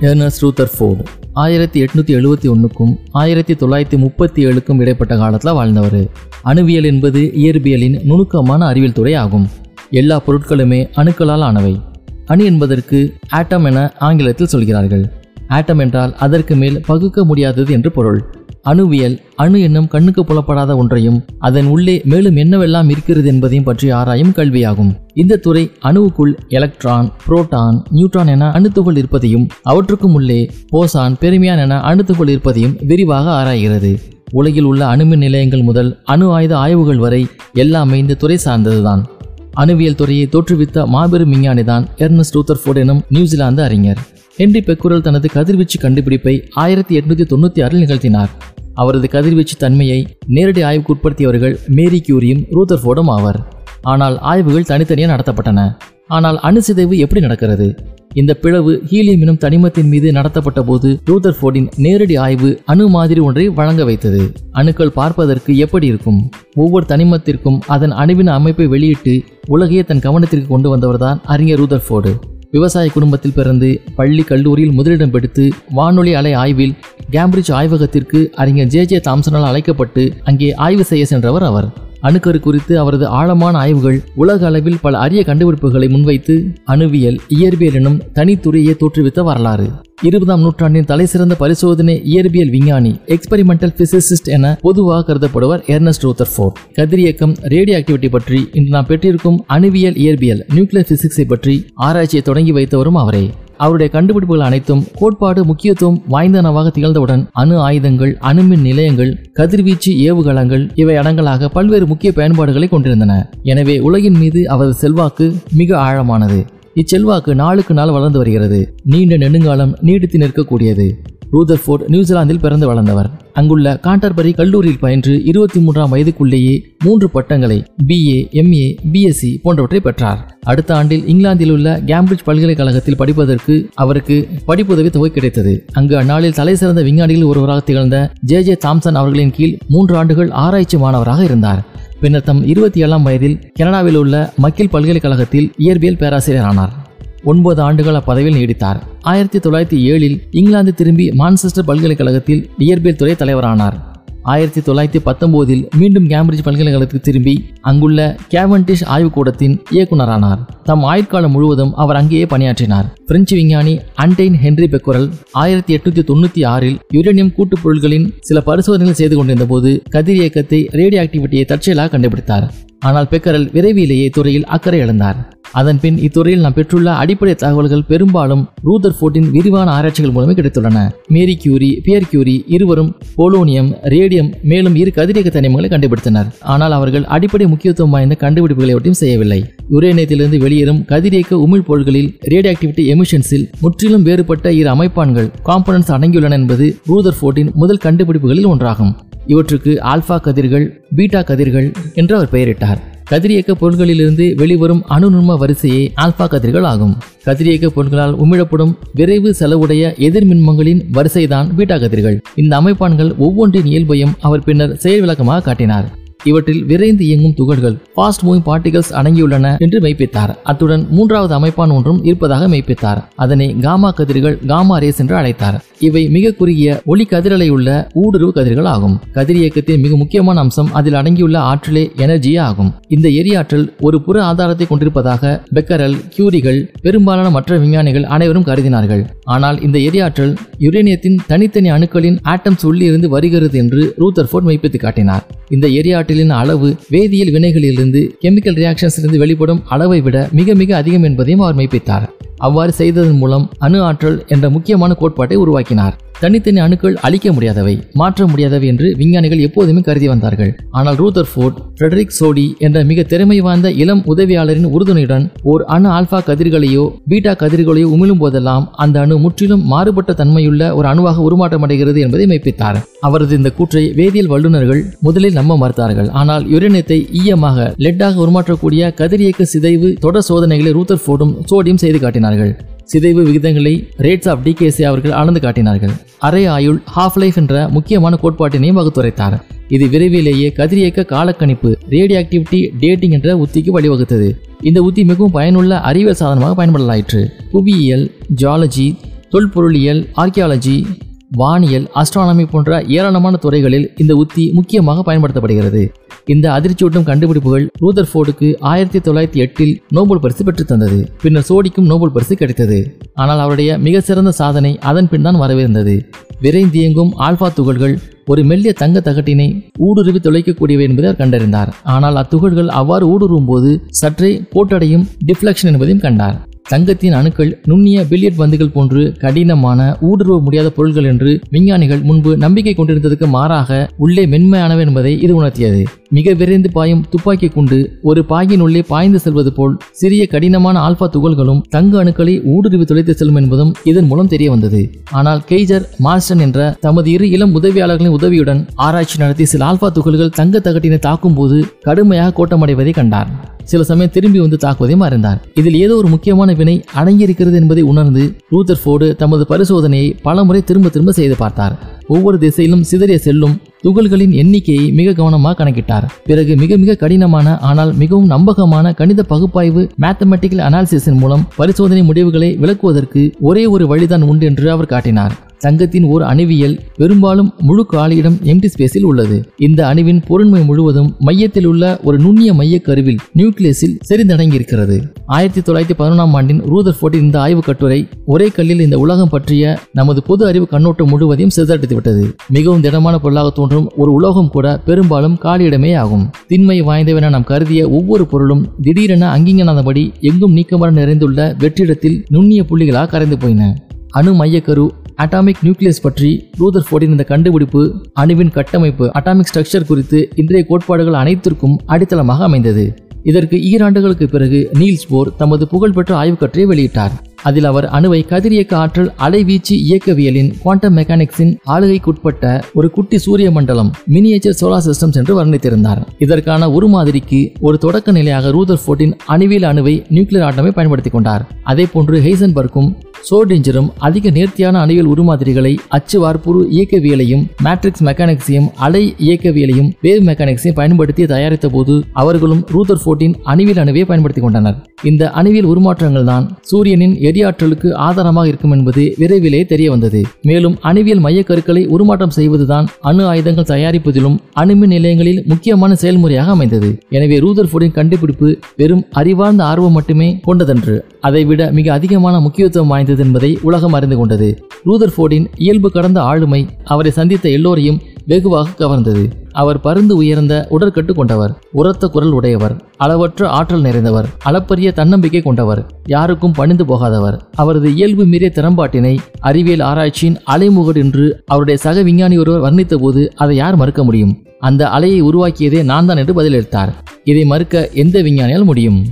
எர்னஸ் ரூத்தர் Ford ஆயிரத்தி எட்நூத்தி எழுபத்தி ஒன்றுக்கும் ஆயிரத்தி தொள்ளாயிரத்தி முப்பத்தி ஏழுக்கும் இடைப்பட்ட காலத்தில் வாழ்ந்தவர். அணுவியல் என்பது இயற்பியலின் நுணுக்கமான அறிவியல் துறை ஆகும். எல்லா பொருட்களுமே அணுக்களால் ஆனவை. அணு என்பதற்கு ஆட்டம் என ஆங்கிலத்தில் சொல்கிறார்கள். ஆட்டம் என்றால் அதற்கு மேல் பகுக்க முடியாதது என்று பொருள். அணுவியல் அணு என்னும் கண்ணுக்கு புலப்படாத ஒன்றையும் அதன் உள்ளே மேலும் என்னவெல்லாம் இருக்கிறது என்பதையும் பற்றி ஆராயும் கல்வியாகும். இந்த துறை அணுவுக்குள் எலக்ட்ரான் புரோட்டான் நியூட்ரான் என அணுத்துகள் இருப்பதையும் அவற்றுக்கும் உள்ளே போசான் பெருமியான் என அணுத்துகள் இருப்பதையும் விரிவாக ஆராய்கிறது. உலகில் உள்ள அணுமின் நிலையங்கள் முதல் அணு ஆயுத ஆய்வுகள் வரை எல்லாமே இந்த துறை சார்ந்ததுதான். அணுவியல் துறையை தோற்றுவித்த மாபெரும் விஞ்ஞானிதான் எர்னஸ்ட் ரூத்தர்ஃபோர்ட் எனும் நியூசிலாந்து அறிஞர். ஹென்றி பெக்குரல் தனது கதிர்வீச்சு கண்டுபிடிப்பை ஆயிரத்தி எட்நூத்தி தொண்ணூத்தி ஆறில் நிகழ்த்தினார். அவரது கதிர்வீச்சு தன்மையை நேரடி ஆய்வுக்கு உட்படுத்தியவர்கள் மேரி கியூரியும் ரூதர்ஃபோர்டும் ஆவர். ஆனால் ஆய்வுகள் தனித்தனியாக நடத்தப்பட்டன. ஆனால் அணு சிதைவு எப்படி நடக்கிறது? இந்த பிளவு ஹீலியம் எனும் தனிமத்தின் மீது நடத்தப்பட்ட போது ரூதர்ஃபோர்டின் நேரடி ஆய்வு அணு மாதிரி ஒன்றை வழங்க வைத்தது. அணுக்கள் பார்ப்பதற்கு எப்படி இருக்கும்? ஒவ்வொரு தனிமத்திற்கும் அதன் அணுவின் அமைப்பை வெளியிட்டு உலகையே தன் கவனத்திற்கு கொண்டு வந்தவர்தான் அறிஞர் ரூதர்ஃபோர்டு விவசாய குடும்பத்தில் பிறந்து பள்ளி கல்லூரியில் முதலிடம் பெடுத்து வானொலி அலை ஆய்வில் கேம்பிரிட்ஜ் ஆய்வகத்திற்கு அறிஞர் ஜே ஜே தாம்சனால் அழைக்கப்பட்டு அங்கே ஆய்வு செய்ய சென்றவர் அவர். அணுக்கரு குறித்து அவரது ஆழமான ஆய்வுகள் உலக அளவில் பல அரிய கண்டுபிடிப்புகளை முன்வைத்து அணுவியல் இயற்பியல் எனும் தனித்துறையை தோற்றுவித்த வரலாறு. இருபதாம் நூற்றாண்டின் தலைசிறந்த பரிசோதனை இயற்பியல் விஞ்ஞானி எக்ஸ்பெரிமெண்டல் பிசிசிஸ்ட் என பொதுவாக கருதப்படுவர் எர்னஸ்ட் ரூத்தர்ஃபோர்ட் கதிரியக்கம் ரேடியோ ஆக்டிவிட்டி பற்றி இன்று நாம் பெற்றிருக்கும் அணுவியல் இயற்பியல் நியூக்ளியர் பிசிக்ஸை பற்றி ஆராய்ச்சியை தொடங்கி வைத்தவரும் அவரே. அவருடைய கண்டுபிடிப்புகள் அனைத்தும் கோட்பாடு முக்கியத்துவம் வாய்ந்தனவாக திகழ்ந்தவுடன் அணு ஆயுதங்கள் அணுமின் நிலையங்கள் கதிர்வீச்சு ஏவுகலங்கள் இவை அடங்கலாக பல்வேறு முக்கிய பயன்பாடுகளை கொண்டிருந்தன. எனவே உலகின் மீது அவரது செல்வாக்கு மிக ஆழமானது. இச்செல்வாக்கு நாளுக்கு நாள் வளர்ந்து வருகிறது. நீண்ட நெடுங்காலம் நீடித்து நிற்கக்கூடியது. ரூதர்ஃபோர்ட் நியூசிலாந்தில் பிறந்து வளர்ந்தவர். அங்குள்ள காண்டர்பரி கல்லூரியில் பயின்று இருபத்தி மூன்றாம் வயதுக்குள்ளேயே மூன்று பட்டங்களை பிஏ எம்ஏ பிஎஸ்சி போன்றவற்றை பெற்றார். அடுத்த ஆண்டில் இங்கிலாந்தில் உள்ள கேம்பிரிட்ஜ் பல்கலைக்கழகத்தில் படிப்பதற்கு அவருக்கு படிப்புதவி தொகை கிடைத்தது. அங்கு அந்நாளில் தலை சிறந்த விஞ்ஞானிகள் ஒருவராக திகழ்ந்த ஜே ஜே தாம்சன் அவர்களின் கீழ் மூன்று ஆண்டுகள் ஆராய்ச்சி மாணவராக இருந்தார். பின்னர் தம் இருபத்தி ஏழாம் வயதில் கனடாவில் உள்ள மக்கில் பல்கலைக்கழகத்தில் இயற்பியல் பேராசிரியர் ஆனார் ஒன்பது ஆண்டுகள் அப்பதவியில் நீடித்தார். ஆயிரத்தி தொள்ளாயிரத்தி ஏழில் இங்கிலாந்து திரும்பி மான்செஸ்டர் பல்கலைக்கழகத்தில் இயற்பியல் துறை தலைவரானார். ஆயிரத்தி தொள்ளாயிரத்தி பத்தொன்பதில் மீண்டும் கேம்பிரிட்ஜ் பல்கலைக்கழகத்துக்கு திரும்பி அங்குள்ள கேவன்டிஷ் ஆய்வுக்கூடத்தின் இயக்குனரானார் தம் ஆயுட்காலம் முழுவதும் அவர் அங்கேயே பணியாற்றினார். பிரெஞ்சு விஞ்ஞானி அண்டைன் ஹென்றி பெக்குரல் ஆயிரத்தி எட்நூத்தி தொண்ணூத்தி ஆறில் யுரேனியம் கூட்டுப் பொருட்களின் சில பரிசோதனைகள் செய்து கொண்டிருந்த போது கதிர் இயக்கத்தை ரேடியோ ஆக்டிவிட்டியை தற்செயலாக கண்டுபிடித்தார். ஆனால் பெக்கரல் விரைவிலேயே துறையில் அக்கறை இழந்தார். அதன் பின் இத்துறையில் நாம் பெற்றுள்ள அடிப்படை தகவல்கள் பெரும்பாலும் ரூதர் ஃபோர்ட்டின் விரிவான ஆராய்ச்சிகள் மூலமே கிடைத்துள்ளன. மேரி கியூரி பியர் கியூரி இருவரும் போலோனியம் ரேடியம் மேலும் இரு கதிரியக்க தனிமங்களை கண்டுபிடித்தனர். ஆனால் அவர்கள் அடிப்படை முக்கியத்துவம் வாய்ந்த கண்டுபிடிப்புகளை ஒட்டியும் செய்யவில்லை. யுரேனியத்திலிருந்து வெளியேறும் கதிரியக்க உமிழ் பொருட்களில் ரேடியோ ஆக்டிவிட்டி எமிஷன்ஸில் முற்றிலும் வேறுபட்ட இரு அமைப்பான்கள் காம்பனன்ஸ் அடங்கியுள்ளன என்பது ரூதர் ஃபோர்ட்டின் முதல் கண்டுபிடிப்புகளில் ஒன்றாகும். இவற்றுக்கு ஆல்பா கதிர்கள் பீட்டா கதிர்கள் என்று அவர் பெயரிட்டார். கதிரியக்க பொருட்களிலிருந்து வெளிவரும் அணுநுண்ம வரிசையே ஆல்பா கதிர்கள் ஆகும் கதிரியக்க பொருட்களால் உமிழப்படும் விரைவு செலவுடைய எதிர்மின்மங்களின் வரிசைதான் பீட்டா கதிர்கள். இந்த அமைப்பான்கள் ஒவ்வொன்றின் இயல்பையும் அவர் பின்னர் செயல் விளக்கமாக காட்டினார். இவற்றில் விரைந்து இயங்கும் துகள்கள் ஃபாஸ்ட் மூவிங் பார்ட்டிகல்ஸ் அடங்கியுள்ளன என்று மெய்ப்பித்தார். அத்துடன் மூன்றாவது அமைப்பான் ஒன்றும் இருப்பதாக மெய்ப்பித்தார். அதனை காமா கதிர்கள் காமா ரேஸ் என்று அழைத்தார். இவை மிக குறுகிய ஒளி கதிரலையுள்ள ஊடுருவு கதிர்கள் ஆகும். கதிர் இயக்கத்தின் மிக முக்கியமான அம்சம் அதில் அடங்கியுள்ள ஆற்றலே எனர்ஜியே ஆகும். இந்த எரியாற்றல் ஒரு புற ஆதாரத்தை கொண்டிருப்பதாக பெக்கரல் கியூரிகள் பெரும்பாலான மற்ற விஞ்ஞானிகள் அனைவரும் கருதினார்கள். ஆனால் இந்த எரியாற்றல் யுரேனியத்தின் தனித்தனி அணுக்களின் ஆட்டம்ஸ் உள்ளிருந்து வருகிறது என்று ரூத்தர்ஃபோர்ட் மெய்ப்பித்து காட்டினார். இந்த வினைகளின் அளவு வேதியியல் வினைகளிலிருந்து கெமிக்கல் ரியாக்ஷன்ஸிலிருந்து வெளிப்படும் அளவை விட மிக மிக அதிகம் என்பதையும் அவர் மெய்ப்பித்தார். அவ்வாறு செய்ததன் மூலம் அணு ஆற்றல் என்ற முக்கியமான கோட்பாட்டை உருவாக்கினார். தனித்தனி அணுக்கள் அழிக்க முடியாதவை மாற்ற முடியாதவை என்று விஞ்ஞானிகள் எப்போதுமே கருதி வந்தார்கள். ஆனால் ரூதர் ஃபோர்ட் ஃப்ரெடரிக் சோடி என்ற மிக திறமை வாய்ந்த இளம் உதவியாளரின் உறுதுணையுடன் ஓர் அணு ஆல்பா கதிர்களையோ பீட்டா கதிர்களையோ உமிழும் போதெல்லாம் அந்த அணு முற்றிலும் மாறுபட்ட தன்மையுள்ள ஒரு அணுவாக உருமாற்றமடைகிறது என்பதை மெய்ப்பித்தார். அவரது இந்த கூற்றை வேதியியல் வல்லுநர்கள் முதலில் நம்ப மறுத்தார்கள். ஆனால் யுரேனியத்தை ஈயமாக லெட்டாக உருமாற்றக்கூடிய கதிரியக்க சிதைவு தொடர் சோதனைகளை ரூதர் ஃபோர்டும் சோடியும் செய்து காட்டினார்கள். சிதைவு விகிதங்களை ரேட்ஸ் ஆஃப் டிகேசி அவர்கள் அளந்து காட்டினார்கள். அரை ஆயுள் ஹாஃப் லைஃப் என்ற முக்கியமான கோட்பாட்டினையும் வகுத்துரைத்தார் இது விரைவிலேயே கதிரியக்க காலக்கணிப்பு ரேடியோ ஆக்டிவிட்டி டேட்டிங் என்ற உத்திக்கு வழிவகுத்தது. இந்த உத்தி மிகவும் பயனுள்ள அறிவியல் சாதனமாக பயன்படலாயிற்று. புவியியல் ஜாலஜி தொல்பொருளியல் ஆர்கியாலஜி வானியல் அஸ்ட்ரானமி போன்ற ஏராளமான துறைகளில் இந்த உத்தி முக்கியமாக பயன்படுத்தப்படுகிறது. இந்த அதிர்ச்சியூட்டும் கண்டுபிடிப்புகள் ரூதர்ஃபோர்டுக்கு ஆயிரத்தி தொள்ளாயிரத்தி எட்டில் நோபல் பரிசு பெற்றுத் தந்தது. பின்னர் சோடிக்கும் நோபல் பரிசு கிடைத்தது. ஆனால் அவருடைய மிக சிறந்த சாதனை அதன் பின் தான் வரவிருந்தது. விரைந்தியங்கும் ஆல்பா துகள்கள் ஒரு மெல்லிய தங்க தகட்டினை ஊடுருவி துளைக்கக்கூடியவை என்பதை அவர் கண்டறிந்தார். ஆனால் அத்துகள்கள் அவ்வாறு ஊடுருவும் போது சற்றே கோட்டடையும் டிஃப்ளெக்ஷன் என்பதையும் கண்டார். தங்கத்தின் அணுக்கள் நுண்ணிய பில்லியட் பந்துகள் போன்று கடினமான ஊடுருவ முடியாத பொருள்கள் என்று விஞ்ஞானிகள் முன்பு நம்பிக்கை கொண்டிருந்ததுக்கு மாறாக உள்ளே மென்மையானவை என்பதை இது உணர்த்தியது. மிக விரைந்து பாயும் துப்பாக்கி குண்டு ஒரு பாயின் உள்ளே பாய்ந்து செல்வது போல் சிறிய கடினமான ஆல்பா துகள்களும் தங்க அணுக்களை ஊடுருவி துளைத்து செல்லும் என்பதும் இதன் மூலம் தெரிய வந்தது. ஆனால் கெய்ஜர் மாஸ்டன் என்ற தமது இரு இளம் உதவியாளர்களின் உதவியுடன் ஆராய்ச்சி நடத்தி சில ஆல்பா துகள்கள் தங்க தகட்டினை தாக்கும் போது கடுமையாக கோட்டமடைவதை கண்டார். சில சமயம் திரும்பி வந்து தாக்குவதையும் அறிந்தார் இதில் ஏதோ ஒரு முக்கியமான வினை அடங்கியிருக்கிறது என்பதை உணர்ந்து ரூதர்ஃபோர்டு தமது பரிசோதனையை பலமுறை திரும்ப திரும்ப செய்து பார்த்தார். ஒவ்வொரு திசையிலும் சிதறிய செல்லும் துகள்களின் எண்ணிக்கையை மிக கவனமாக கணக்கிட்டார். பிறகு மிக மிக கடினமான ஆனால் மிகவும் நம்பகமான கணித பகுப்பாய்வு மேத்தமெட்டிக்கல் அனாலிசிஸின் மூலம் பரிசோதனை முடிவுகளை விளக்குவதற்கு ஒரே ஒரு வழிதான் உண்டு என்று அவர் காட்டினார். சங்கத்தின் ஓர் அணுவியல் பெரும்பாலும் முழு காலியிடம் எம்டி ஸ்பேஸில் உள்ளது. இந்த அணுவின் பொருண்மை முழுவதும் மையத்தில் உள்ள ஒரு நுண்ணிய மைய கருவில் நியூக்ளியஸில் செறிந்தடங்கியிருக்கிறது. ஆயிரத்தி தொள்ளாயிரத்தி பதினொன்றாம் ஆண்டின் ரூதர் ஃபோர்ட்டின் இந்த ஆய்வு கட்டுரை ஒரே கல்லில் இந்த உலகம் பற்றிய நமது பொது அறிவு கண்ணோட்டம் முழுவதையும் சிதறடித்து விட்டது மிகவும் திடமான பொருளாக தோன்றும் ஒரு உலோகம் கூட பெரும்பாலும் காலியிடமே ஆகும். திண்மை வாய்ந்தவென நாம் கருதிய ஒவ்வொரு பொருளும் திடீரென அங்கிங்கனாதபடி எங்கும் நீக்கமர நிறைந்துள்ள வெற்றிடத்தில் நுண்ணிய புள்ளிகளாக கரைந்து போயின. அணு மையக்கரு அட்டாமிக் நியூக்ளியஸ் பற்றி ரூதர் ஃபோர்டின் இந்த கண்டுபிடிப்பு அணுவின் கட்டமைப்பு அட்டாமிக் ஸ்ட்ரக்சர் குறித்து இன்றைய கோட்பாடுகள் அனைத்திற்கும் அடித்தளமாக அமைந்தது. இதற்கு ஈராண்டுகளுக்கு பிறகு நீல்ஸ் போர் தமது புகழ்பெற்ற ஆய்வுக் கட்டுரையை வெளியிட்டார். அதில் அவர் அணுவை கதிரியக்க ஆற்றல் அலைவீச்சு இயக்கவியலின் குவாண்டம் மெக்கானிக்ஸின் ஆளுகைக்குட்பட்ட ஒரு குட்டி சூரிய மண்டலம் மினியேச்சர் சோலார் சிஸ்டம்ஸ் என்று வர்ணித்திருந்தார். இதற்கான ஒரு மாதிரிக்கு ஒரு தொடக்க நிலையாக ரூதர் ஃபோர்டின் அணுவியல் அணுவை நியூக்ளியர் ஆட்டமை பயன்படுத்தி கொண்டார். அதே போன்று ஹெய்சன்பர்க்கும் சோடிஞ்சரும் அதிக நேர்த்தியான அணுவியல் உருமாதிரிகளை அச்சு வார்ப்புரு இயக்கவியலையும் மேட்ரிக்ஸ் மெக்கானிக்ஸையும் அலை இயக்கவியலையும் வேவ் மெக்கானிக்ஸையும் பயன்படுத்தி தயாரித்த போது அவர்களும் ரூதர் ஃபோர்டின் அணுவியல் அணுவை பயன்படுத்தி கொண்டனர். இந்த அணுவியல் உருமாற்றங்கள் தான் சூரியனின் எரியாற்றலுக்கு ஆதாரமாக இருக்கும் என்பது விரைவிலே தெரிய வந்தது. மேலும் அணுவியல் மையக்கருக்களை உருமாற்றம் செய்வதுதான் அணு ஆயுதங்கள் தயாரிப்பதிலும் அணுமின் நிலையங்களில் முக்கியமான செயல்முறையாக அமைந்தது. எனவே ரூதர்ஃபோர்டின் கண்டுபிடிப்பு வெறும் அறிவார்ந்த ஆர்வம் மட்டுமே கொண்டதன்று. அதைவிட மிக அதிகமான முக்கியத்துவம் வாய்ந்தது என்பதை உலகம் அறிந்து கொண்டது. ரூதர்ஃபோர்டின் இயல்பு கடந்த ஆளுமை அவரை சந்தித்த எல்லோரையும் வெகுவாக கவர்ந்தது. அவர் பருந்து உயர்ந்த உடற்கட்டு கொண்டவர் உரத்த குரல் உடையவர் அளவற்ற ஆற்றல் நிறைந்தவர் அளப்பரிய தன்னம்பிக்கை கொண்டவர் யாருக்கும் பணிந்து போகாதவர். அவரது இயல்பு மீறிய திறம்பாட்டினை அறிவியல் ஆராய்ச்சியின் அலைமுகடு என்று அவருடைய சக விஞ்ஞானி ஒருவர் வர்ணித்த போது அதை யார் மறுக்க முடியும்? அந்த அலையை உருவாக்கியதே நான் தான் என்று பதிலளித்தார். இதை மறுக்க எந்த விஞ்ஞானியால் முடியும்?